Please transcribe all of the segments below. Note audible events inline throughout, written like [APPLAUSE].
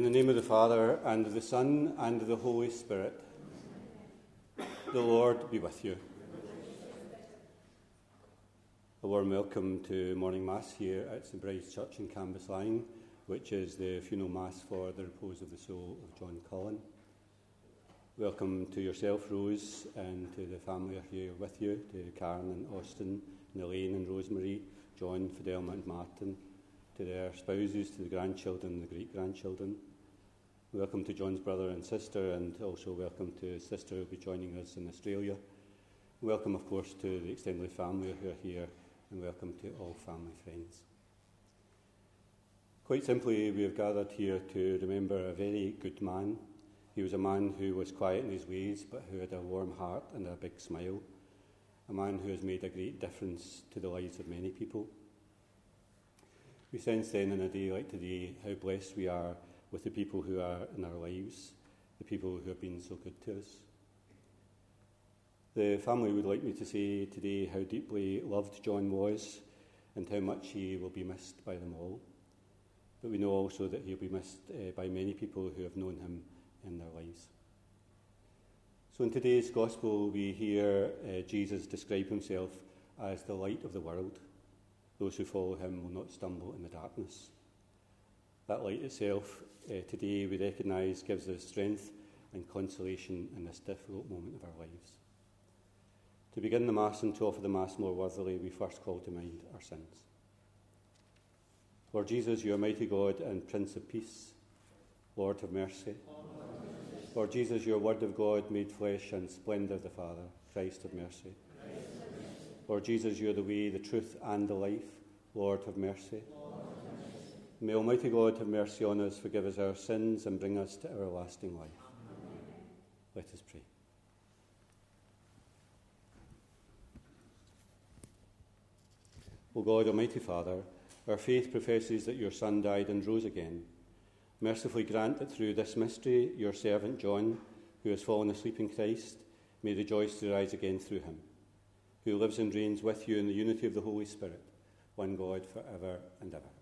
In the name of the Father, and of the Son, and of the Holy Spirit. The Lord be with you. A warm welcome to morning Mass here at St Bride's Church in Cambuslang, which is the funeral Mass for the repose of the soul of John Cullen. Welcome to yourself, Rose, and to the family here with you, to Karen and Austin, and Elaine and Rosemary, John, Fidelma and Martin, to their spouses, to the grandchildren and the great grandchildren. Welcome to John's brother and sister, and also welcome to his sister who will be joining us in Australia. Welcome, of course, to the extended family who are here, and welcome to all family friends. Quite simply, we have gathered here to remember a very good man. He was a man who was quiet in his ways, but who had a warm heart and a big smile. A man who has made a great difference to the lives of many people. We sense then in a day like today how blessed we are with the people who are in our lives, the people who have been so good to us. The family would like me to say today how deeply loved John was and how much he will be missed by them all. But we know also that he'll be missed uh, by many people who have known him in their lives. So in today's Gospel, we hear uh, Jesus describe himself as the light of the world. Those who follow him will not stumble in the darkness. That light itself, uh, today we recognise, gives us strength and consolation in this difficult moment of our lives. To begin the Mass and to offer the Mass more worthily, we first call to mind our sins. Lord Jesus, you are mighty God and Prince of Peace. Lord, have mercy. Lord Jesus, your Word of God made flesh and splendour of the Father. Christ, have mercy. Lord Jesus, you are the way, the truth, and the life. Lord, have mercy. May Almighty God have mercy on us, forgive us our sins, and bring us to everlasting life. Amen. Let us pray. O God, Almighty Father, our faith professes that your Son died and rose again. Mercifully grant that through this mystery, your servant John, who has fallen asleep in Christ, may rejoice to rise again through him who lives and reigns with you in the unity of the Holy Spirit, one God for ever and ever.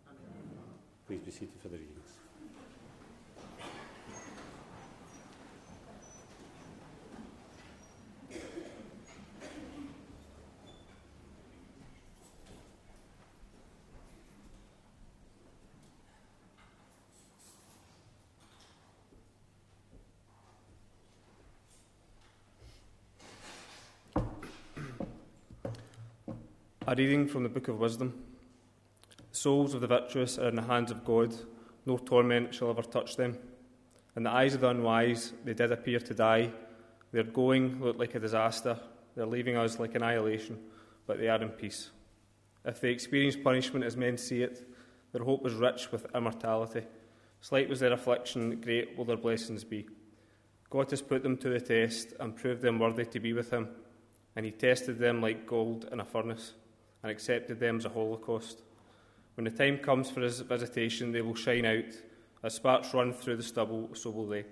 Please be seated for the readings. A reading from the Book of Wisdom. Souls of the virtuous are in the hands of God, no torment shall ever touch them. In the eyes of the unwise, they did appear to die. Their going looked like a disaster, their leaving us like annihilation, but they are in peace. If they experience punishment as men see it, their hope is rich with immortality. Slight was their affliction, great will their blessings be. God has put them to the test and proved them worthy to be with Him, and He tested them like gold in a furnace and accepted them as a holocaust. When the time comes for His visitation, they will shine out. As sparks run through the stubble, so will they.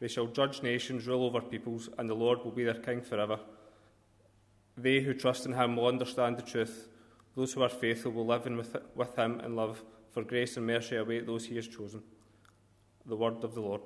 They shall judge nations, rule over peoples, and the Lord will be their king forever. They who trust in Him will understand the truth. Those who are faithful will live in with, with Him in love, for grace and mercy await those He has chosen. The word of the Lord.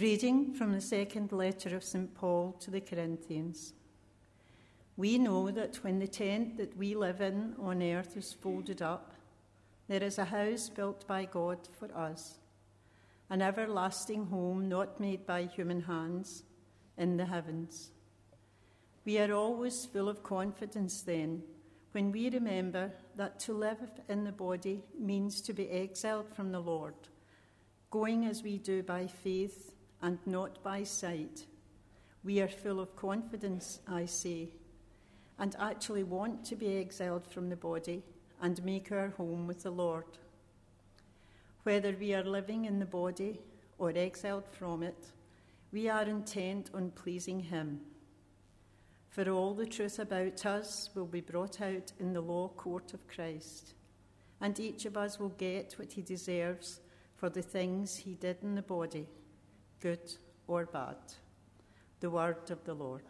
Reading from the second letter of St. Paul to the Corinthians. We know that when the tent that we live in on earth is folded up, there is a house built by God for us, an everlasting home not made by human hands in the heavens. We are always full of confidence then when we remember that to live in the body means to be exiled from the Lord, going as we do by faith and not by sight. We are full of confidence, I say, and actually want to be exiled from the body and make our home with the Lord. Whether we are living in the body or exiled from it, we are intent on pleasing Him. For all the truth about us will be brought out in the law court of Christ, and each of us will get what he deserves for the things he did in the body good or bad. The word of the Lord.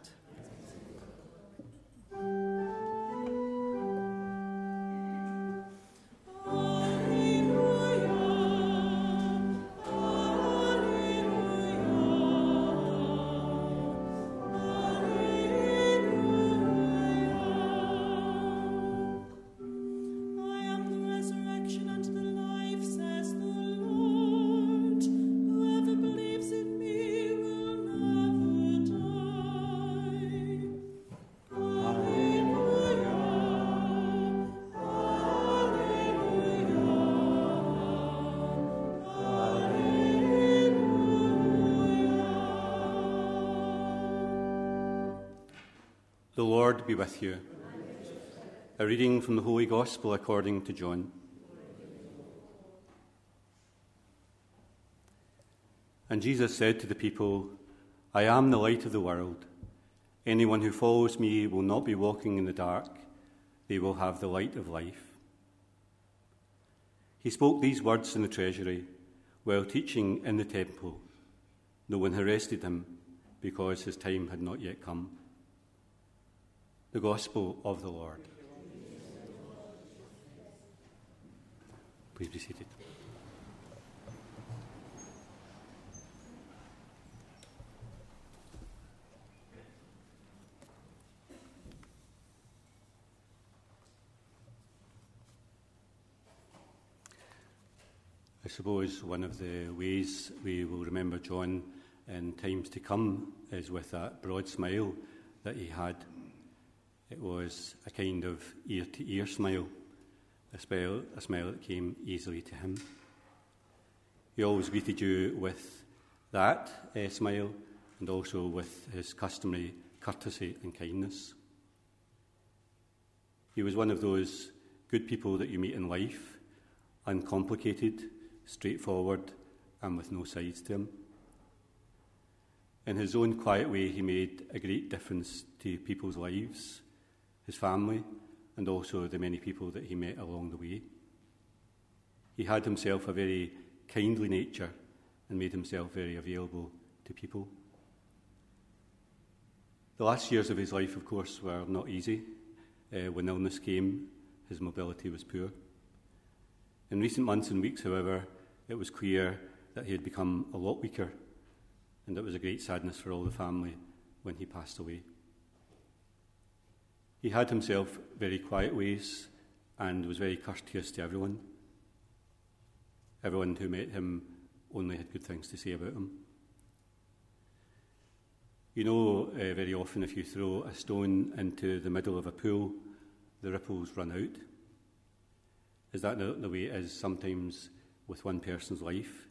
Be with you. A reading from the Holy Gospel according to John. And Jesus said to the people, I am the light of the world. Anyone who follows me will not be walking in the dark, they will have the light of life. He spoke these words in the treasury while teaching in the temple. No one arrested him because his time had not yet come. The Gospel of the Lord. Please be seated. I suppose one of the ways we will remember John in times to come is with that broad smile that he had it was a kind of ear to ear smile, a smile, a smile that came easily to him. He always greeted you with that uh, smile and also with his customary courtesy and kindness. He was one of those good people that you meet in life, uncomplicated, straightforward, and with no sides to him. In his own quiet way, he made a great difference to people's lives his family, and also the many people that he met along the way. He had himself a very kindly nature and made himself very available to people. The last years of his life, of course, were not easy. Uh, when illness came, his mobility was poor. In recent months and weeks, however, it was clear that he had become a lot weaker, and it was a great sadness for all the family when he passed away. He had himself very quiet ways and was very courteous to everyone. Everyone who met him only had good things to say about him. You know, uh, very often if you throw a stone into the middle of a pool, the ripples run out. Is that the, the way it is sometimes with one person's life?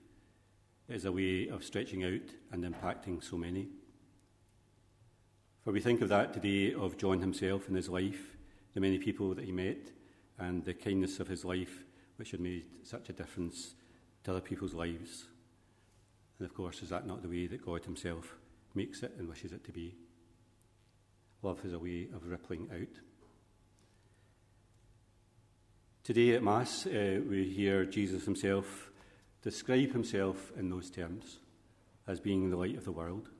It is a way of stretching out and impacting so many. For we think of that today of John himself and his life, the many people that he met, and the kindness of his life, which had made such a difference to other people's lives. And of course, is that not the way that God himself makes it and wishes it to be? Love is a way of rippling out. Today at Mass, uh, we hear Jesus himself describe himself in those terms as being the light of the world.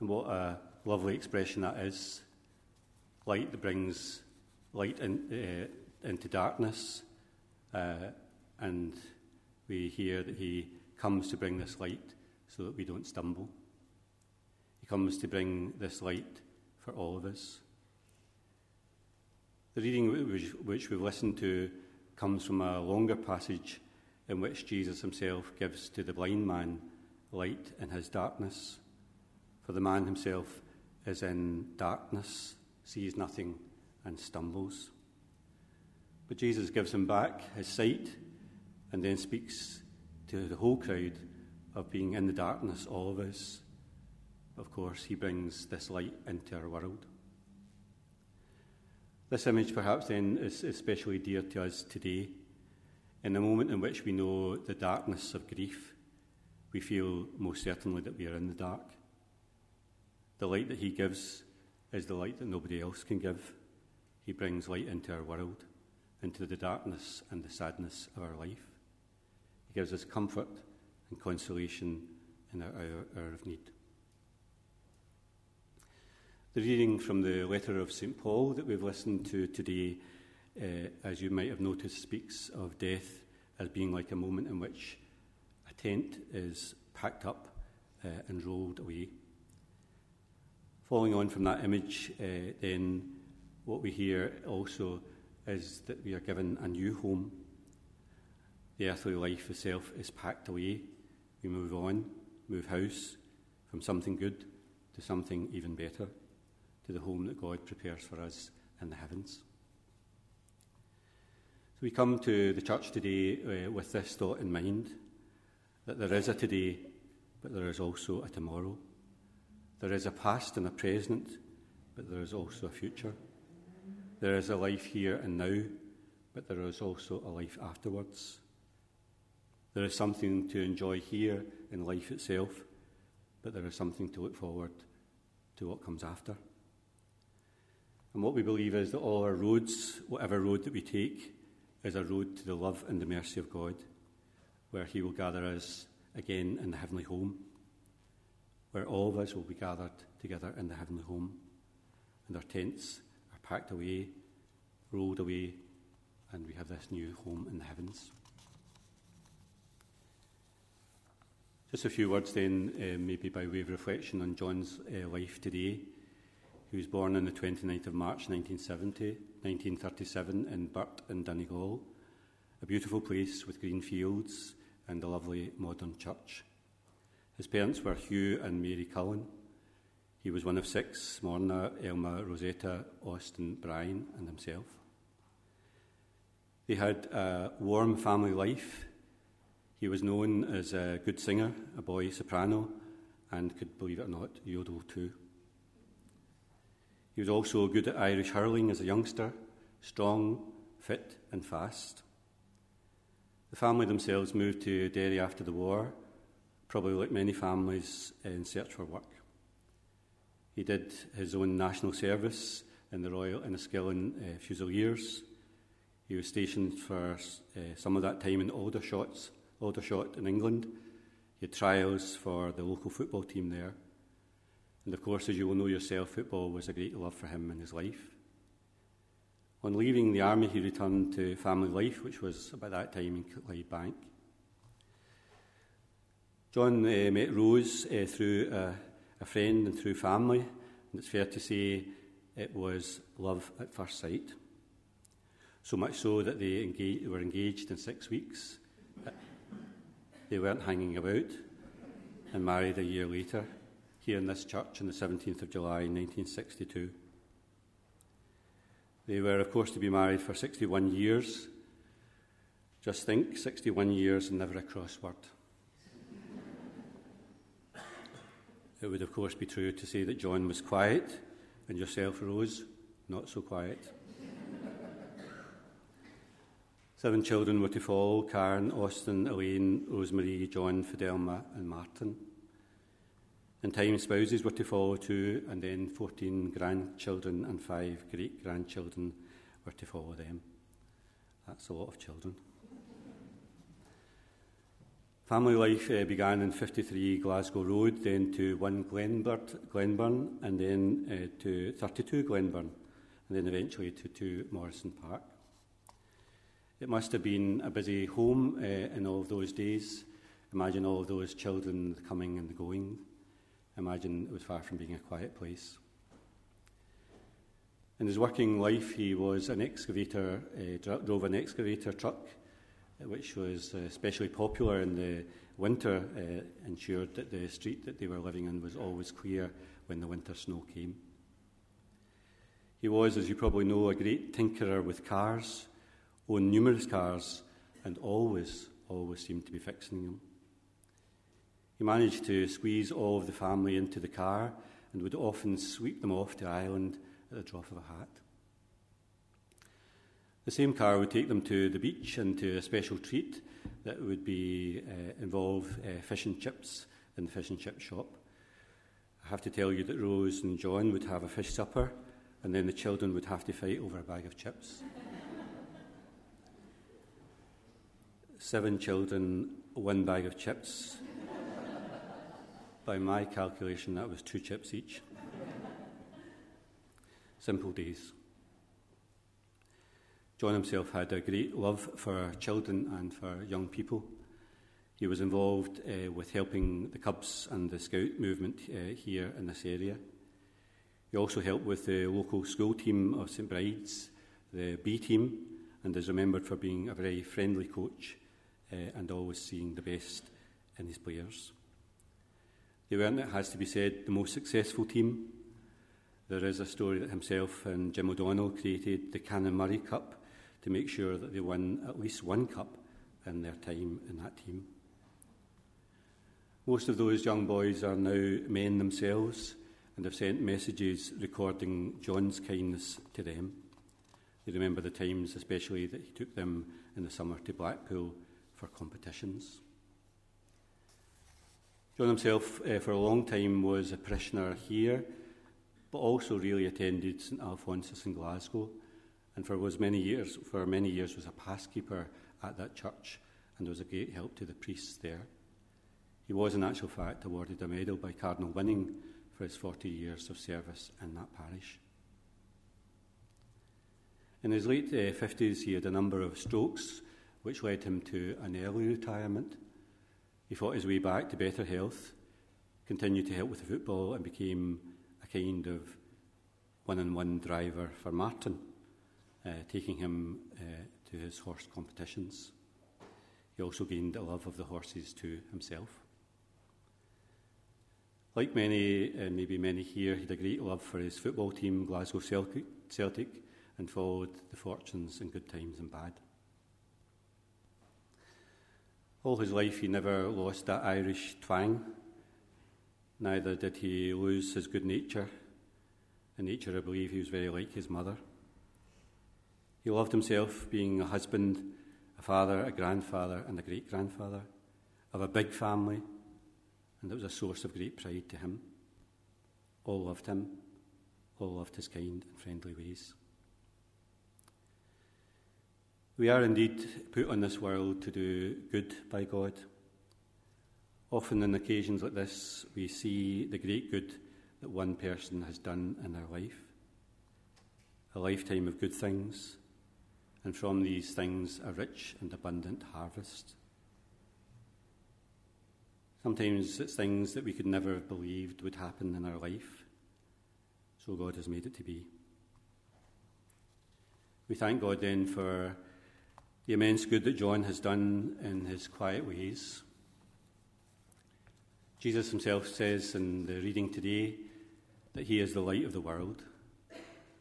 And what a lovely expression that is. Light that brings light in, uh, into darkness. Uh, and we hear that he comes to bring this light so that we don't stumble. He comes to bring this light for all of us. The reading which, which we've listened to comes from a longer passage in which Jesus himself gives to the blind man light in his darkness. For the man himself is in darkness, sees nothing, and stumbles. But Jesus gives him back his sight and then speaks to the whole crowd of being in the darkness, all of us. Of course, he brings this light into our world. This image, perhaps, then, is especially dear to us today. In the moment in which we know the darkness of grief, we feel most certainly that we are in the dark. The light that He gives is the light that nobody else can give. He brings light into our world, into the darkness and the sadness of our life. He gives us comfort and consolation in our hour, of need. The reading from the letter of St. Paul that we've listened to today, uh, as you might have noticed, speaks of death as being like a moment in which a tent is packed up uh, and rolled away. Following on from that image, uh, then what we hear also is that we are given a new home. The earthly life itself is packed away. We move on, move house from something good to something even better, to the home that God prepares for us in the heavens. So we come to the church today uh, with this thought in mind that there is a today, but there is also a tomorrow. There is a past and a present, but there is also a future. There is a life here and now, but there is also a life afterwards. There is something to enjoy here in life itself, but there is something to look forward to what comes after. And what we believe is that all our roads, whatever road that we take, is a road to the love and the mercy of God, where He will gather us again in the heavenly home where all of us will be gathered together in the heavenly home, and our tents are packed away, rolled away, and we have this new home in the heavens. Just a few words then, uh, maybe by way of reflection on John's uh, life today. He was born on the 29th of March 1970, 1937 in Burt in Donegal, a beautiful place with green fields and a lovely modern church. His parents were Hugh and Mary Cullen. He was one of six Morna, Elma, Rosetta, Austin, Brian, and himself. They had a warm family life. He was known as a good singer, a boy soprano, and could, believe it or not, yodel too. He was also good at Irish hurling as a youngster, strong, fit, and fast. The family themselves moved to Derry after the war probably like many families, in search for work. He did his own national service in the Royal Enniskillen uh, Fusiliers. He was stationed for uh, some of that time in Aldershot, Aldershot in England. He had trials for the local football team there. And of course, as you will know yourself, football was a great love for him in his life. On leaving the army, he returned to family life, which was about that time in Clydebank. John uh, met Rose uh, through a, a, friend and through family, and it's fair to say it was love at first sight. So much so that they engage, were engaged in six weeks. They weren't hanging about and married a year later here in this church on the 17th of July 1962. They were, of course, to be married for 61 years. Just think, 61 years and never a crossword. It would, of course, be true to say that John was quiet and yourself, Rose, not so quiet. [LAUGHS] Seven children were to follow Karen, Austin, Elaine, Rosemary, John, Fidelma, and Martin. In time, spouses were to follow too, and then 14 grandchildren and five great grandchildren were to follow them. That's a lot of children. Family life uh, began in 53 Glasgow Road, then to 1 Glenburn, and then uh, to 32 Glenburn, and then eventually to 2 Morrison Park. It must have been a busy home uh, in all of those days. Imagine all of those children coming and going. Imagine it was far from being a quiet place. In his working life, he was an excavator, uh, drove an excavator truck which was uh, especially popular in the winter, uh, ensured that the street that they were living in was always clear when the winter snow came. He was, as you probably know, a great tinkerer with cars, owned numerous cars, and always, always seemed to be fixing them. He managed to squeeze all of the family into the car and would often sweep them off to Ireland at the drop of a hat. The same car would take them to the beach and to a special treat that would be uh, involve uh, fish and chips in the fish and chip shop. I have to tell you that Rose and John would have a fish supper, and then the children would have to fight over a bag of chips. Seven children, one bag of chips. By my calculation, that was two chips each. simple days. John himself had a great love for children and for young people. He was involved uh, with helping the Cubs and the Scout movement uh, here in this area. He also helped with the local school team of St Bride's, the B team, and is remembered for being a very friendly coach uh, and always seeing the best in his players. They weren't, it has to be said, the most successful team. There is a story that himself and Jim O'Donnell created the Canon Murray Cup to make sure that they won at least one cup in their time in that team. Most of those young boys are now men themselves and have sent messages recording John's kindness to them. They remember the times, especially, that he took them in the summer to Blackpool for competitions. John himself, uh, for a long time, was a parishioner here, but also really attended St Alphonsus in Glasgow, and for was many years, for many years, was a passkeeper at that church, and was a great help to the priests there. He was, in actual fact, awarded a medal by Cardinal Winning for his 40 years of service in that parish. In his late uh, 50s, he had a number of strokes, which led him to an early retirement. He fought his way back to better health, continued to help with the football, and became a kind of one on one driver for Martin, taking him uh, to his horse competitions. He also gained a love of the horses to himself. Like many, uh, maybe many here, he had a great love for his football team, Glasgow Celtic, and followed the fortunes in good times and bad. All his life, he never lost that Irish twang. Neither did he lose his good nature. In nature, I believe he was very like his mother. He loved himself being a husband, a father, a grandfather, and a great grandfather of a big family and it was a source of great pride to him. All loved him, all loved his kind and friendly ways. We are indeed put on this world to do good by God. Often, on occasions like this, we see the great good that one person has done in their life a lifetime of good things, and from these things, a rich and abundant harvest. Sometimes it's things that we could never have believed would happen in our life. So God has made it to be. We thank God then for the immense good that John has done in his quiet ways. Jesus himself says in the reading today that he is the light of the world.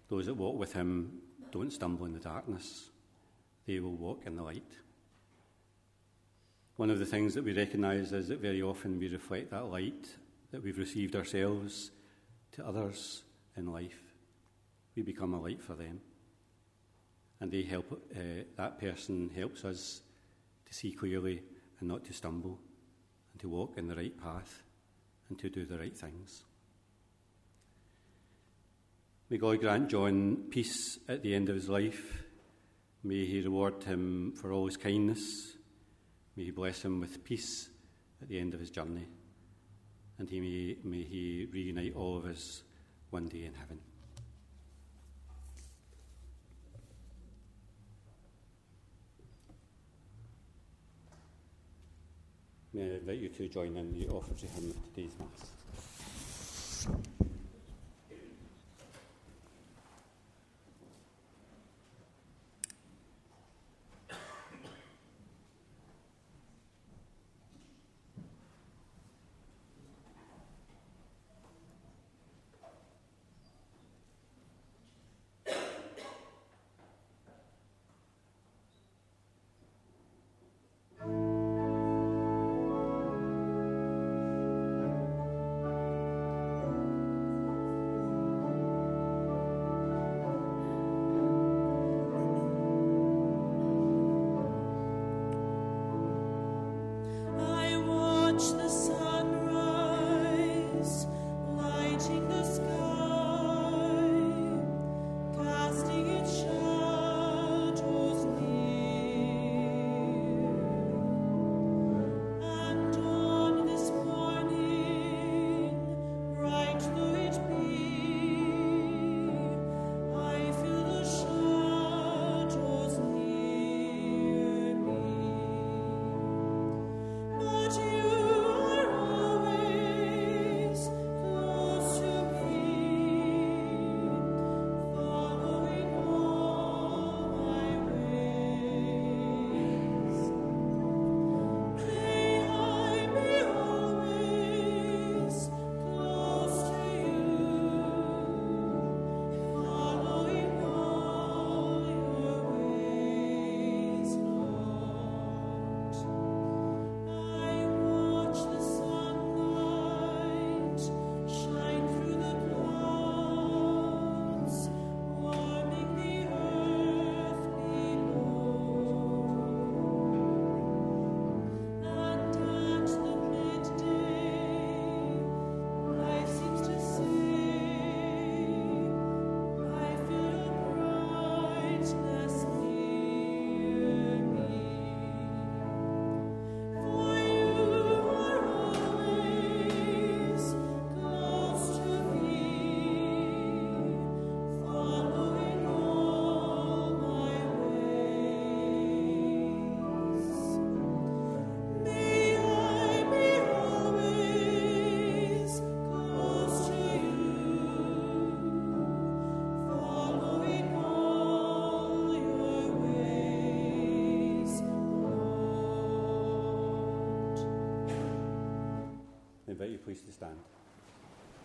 Those that walk with him don't stumble in the darkness, they will walk in the light. One of the things that we recognise is that very often we reflect that light that we've received ourselves to others in life. We become a light for them. And they help, uh, that person helps us to see clearly and not to stumble, and to walk in the right path and to do the right things. May God grant John peace at the end of his life. May he reward him for all his kindness May He bless him with peace at the end of his journey, and he may, may He reunite all of us one day in heaven. May I invite you to join in the offertory hymn of today's Mass.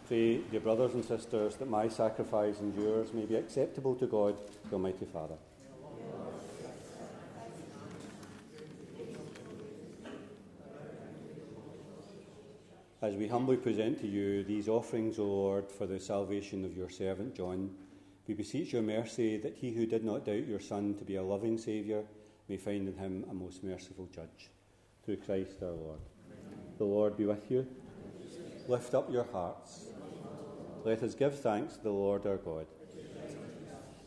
Pray, dear brothers and sisters, that my sacrifice and yours may be acceptable to God, the Almighty Father. As we humbly present to you these offerings, O Lord, for the salvation of your servant John, we beseech your mercy that he who did not doubt your Son to be a loving Saviour may find in him a most merciful judge. Through Christ our Lord. The Lord be with you. Lift up your hearts. Let us give thanks to the Lord our God.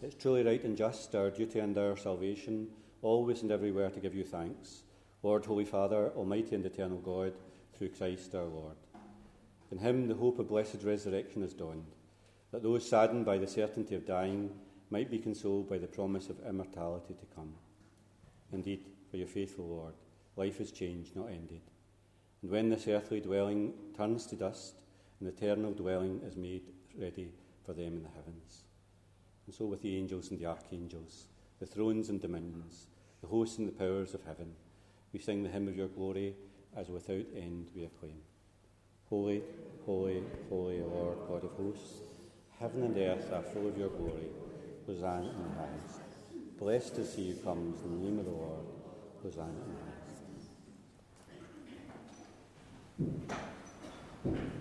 It's truly right and just, our duty and our salvation, always and everywhere to give you thanks. Lord, Holy Father, Almighty and eternal God, through Christ our Lord. In him the hope of blessed resurrection has dawned, that those saddened by the certainty of dying might be consoled by the promise of immortality to come. Indeed, for your faithful Lord, life is changed, not ended. And when this earthly dwelling turns to dust, an eternal dwelling is made ready for them in the heavens. And so with the angels and the archangels, the thrones and dominions, the hosts and the powers of heaven, we sing the hymn of your glory as without end we acclaim. Holy, holy, holy, Lord God of hosts, heaven and earth are full of your glory. Hosanna in the highest. Blessed is he who comes in the name of the Lord. Hosanna in the highest.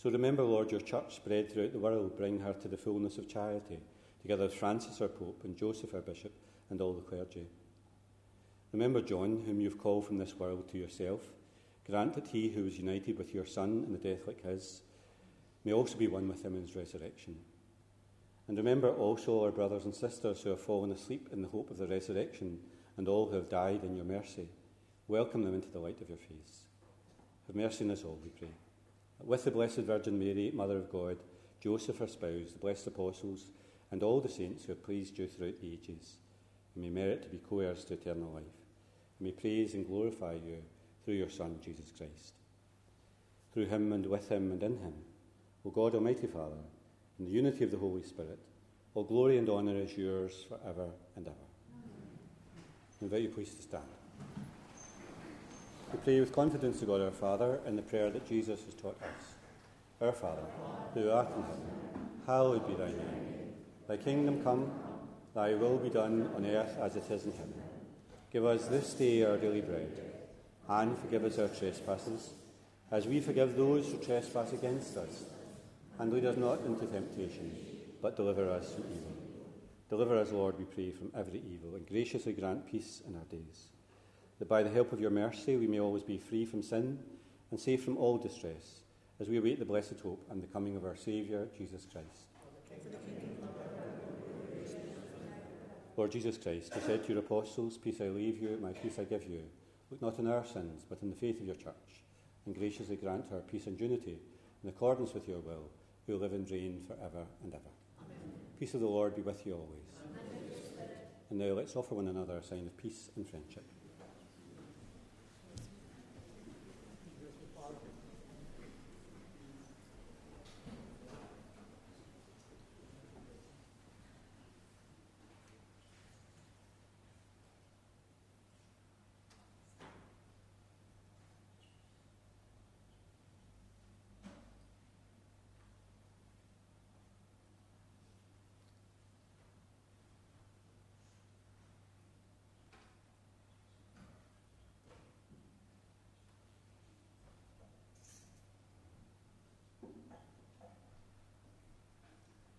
So remember, Lord, your church spread throughout the world, bring her to the fullness of charity, together with Francis our Pope and Joseph our Bishop and all the clergy. Remember John, whom you've called from this world to yourself. Grant that he who was united with your Son in a death like his may also be one with him in his resurrection. And remember also our brothers and sisters who have fallen asleep in the hope of the resurrection, and all who have died in your mercy. Welcome them into the light of your face. Have mercy on us all, we pray with the Blessed Virgin Mary, Mother of God, Joseph, her spouse, the blessed apostles, and all the saints who have pleased you throughout the ages, and may merit to be co heirs to eternal life. And may praise and glorify you through your Son, Jesus Christ. Through him and with him and in him, O God, Almighty Father, in the unity of the Holy Spirit, all glory and honour is yours for ever and ever. I invite you please to stand. We pray with confidence to God our Father in the prayer that Jesus has taught us. Our Father, who art in heaven, hallowed be thy name. Thy kingdom come, thy will be done on earth as it is in heaven. Give us this day our daily bread, and forgive us our trespasses, as we forgive those who trespass against us. And lead us not into temptation, but deliver us from evil. Deliver us, Lord, we pray, from every evil, and graciously grant peace in our days that by the help of your mercy we may always be free from sin and safe from all distress, as we await the blessed hope and the coming of our Saviour, Jesus Christ. Lord Jesus Christ, you said to your apostles, Peace I leave you, my peace I give you. Look not on our sins, but in the faith of your church, and graciously grant her peace and unity in accordance with your will, who live and reign for ever and ever. Amen. Peace of the Lord be with you always. And now let's offer one another a sign of peace and friendship.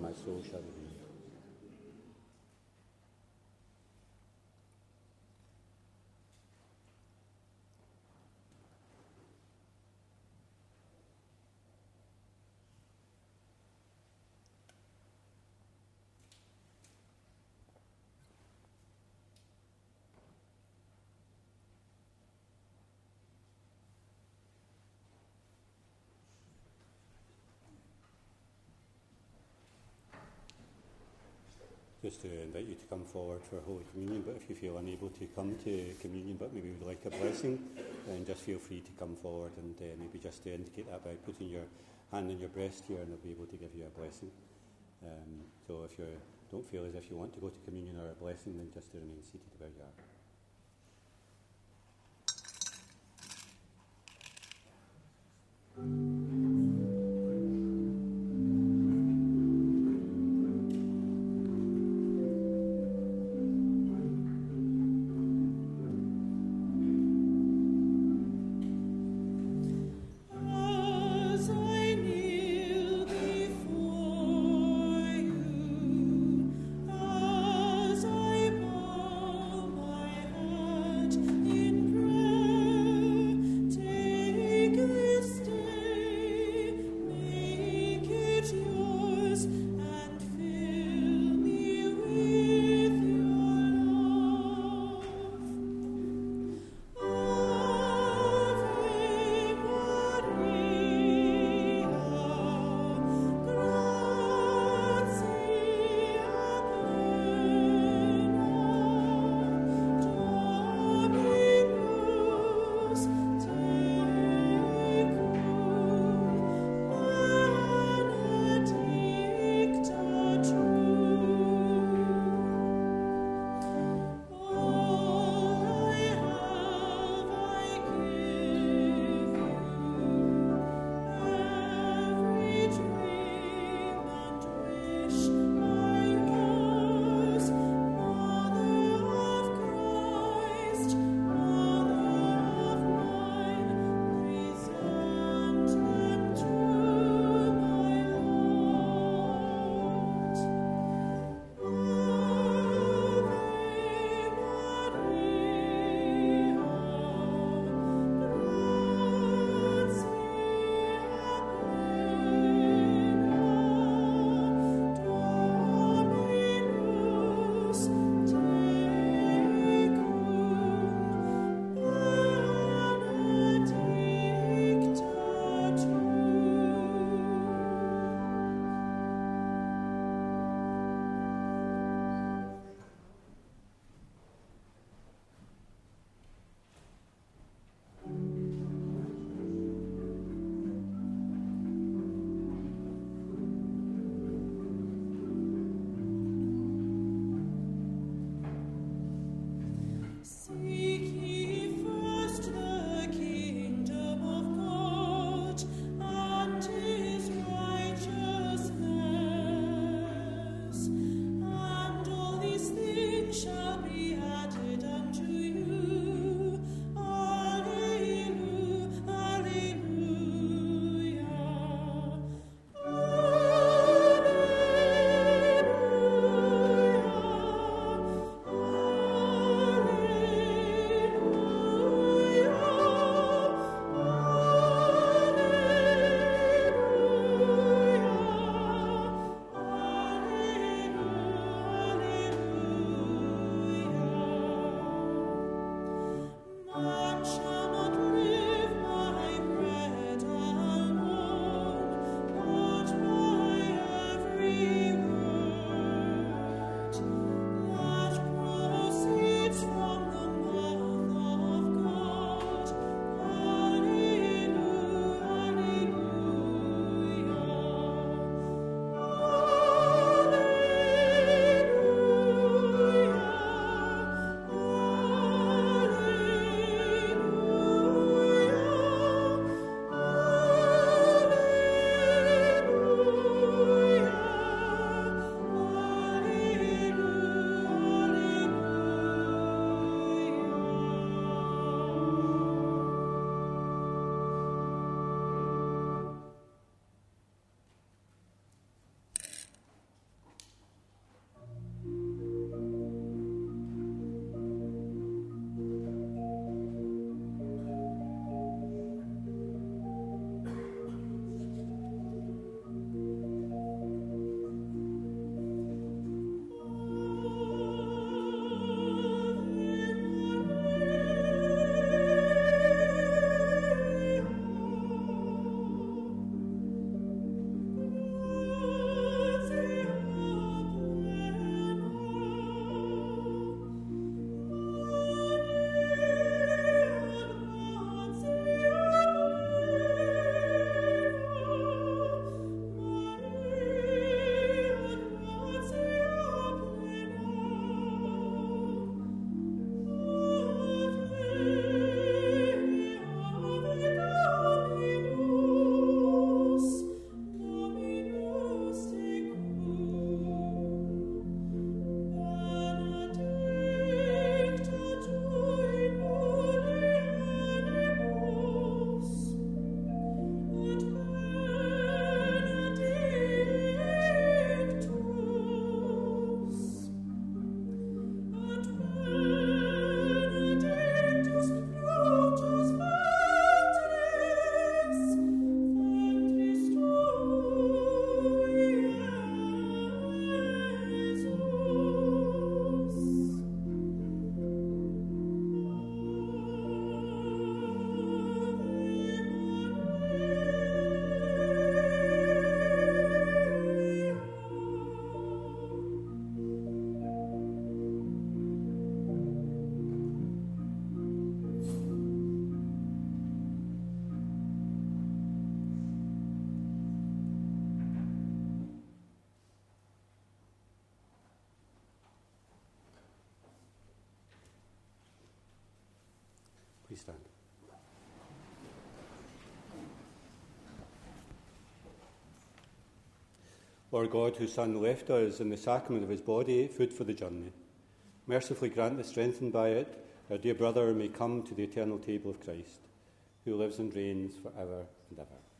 my soul shall be just to invite you to come forward for Holy Communion. But if you feel unable to come to Communion, but maybe you would like a blessing, then just feel free to come forward and uh, maybe just to indicate that by putting your hand on your breast here, and I'll be able to give you a blessing. Um, so if you don't feel as if you want to go to Communion or a blessing, then just to remain seated where you are. Mm-hmm. Lord God, whose Son left us in the sacrament of his body, food for the journey, mercifully grant that, strengthened by it, our dear brother may come to the eternal table of Christ, who lives and reigns for ever and ever.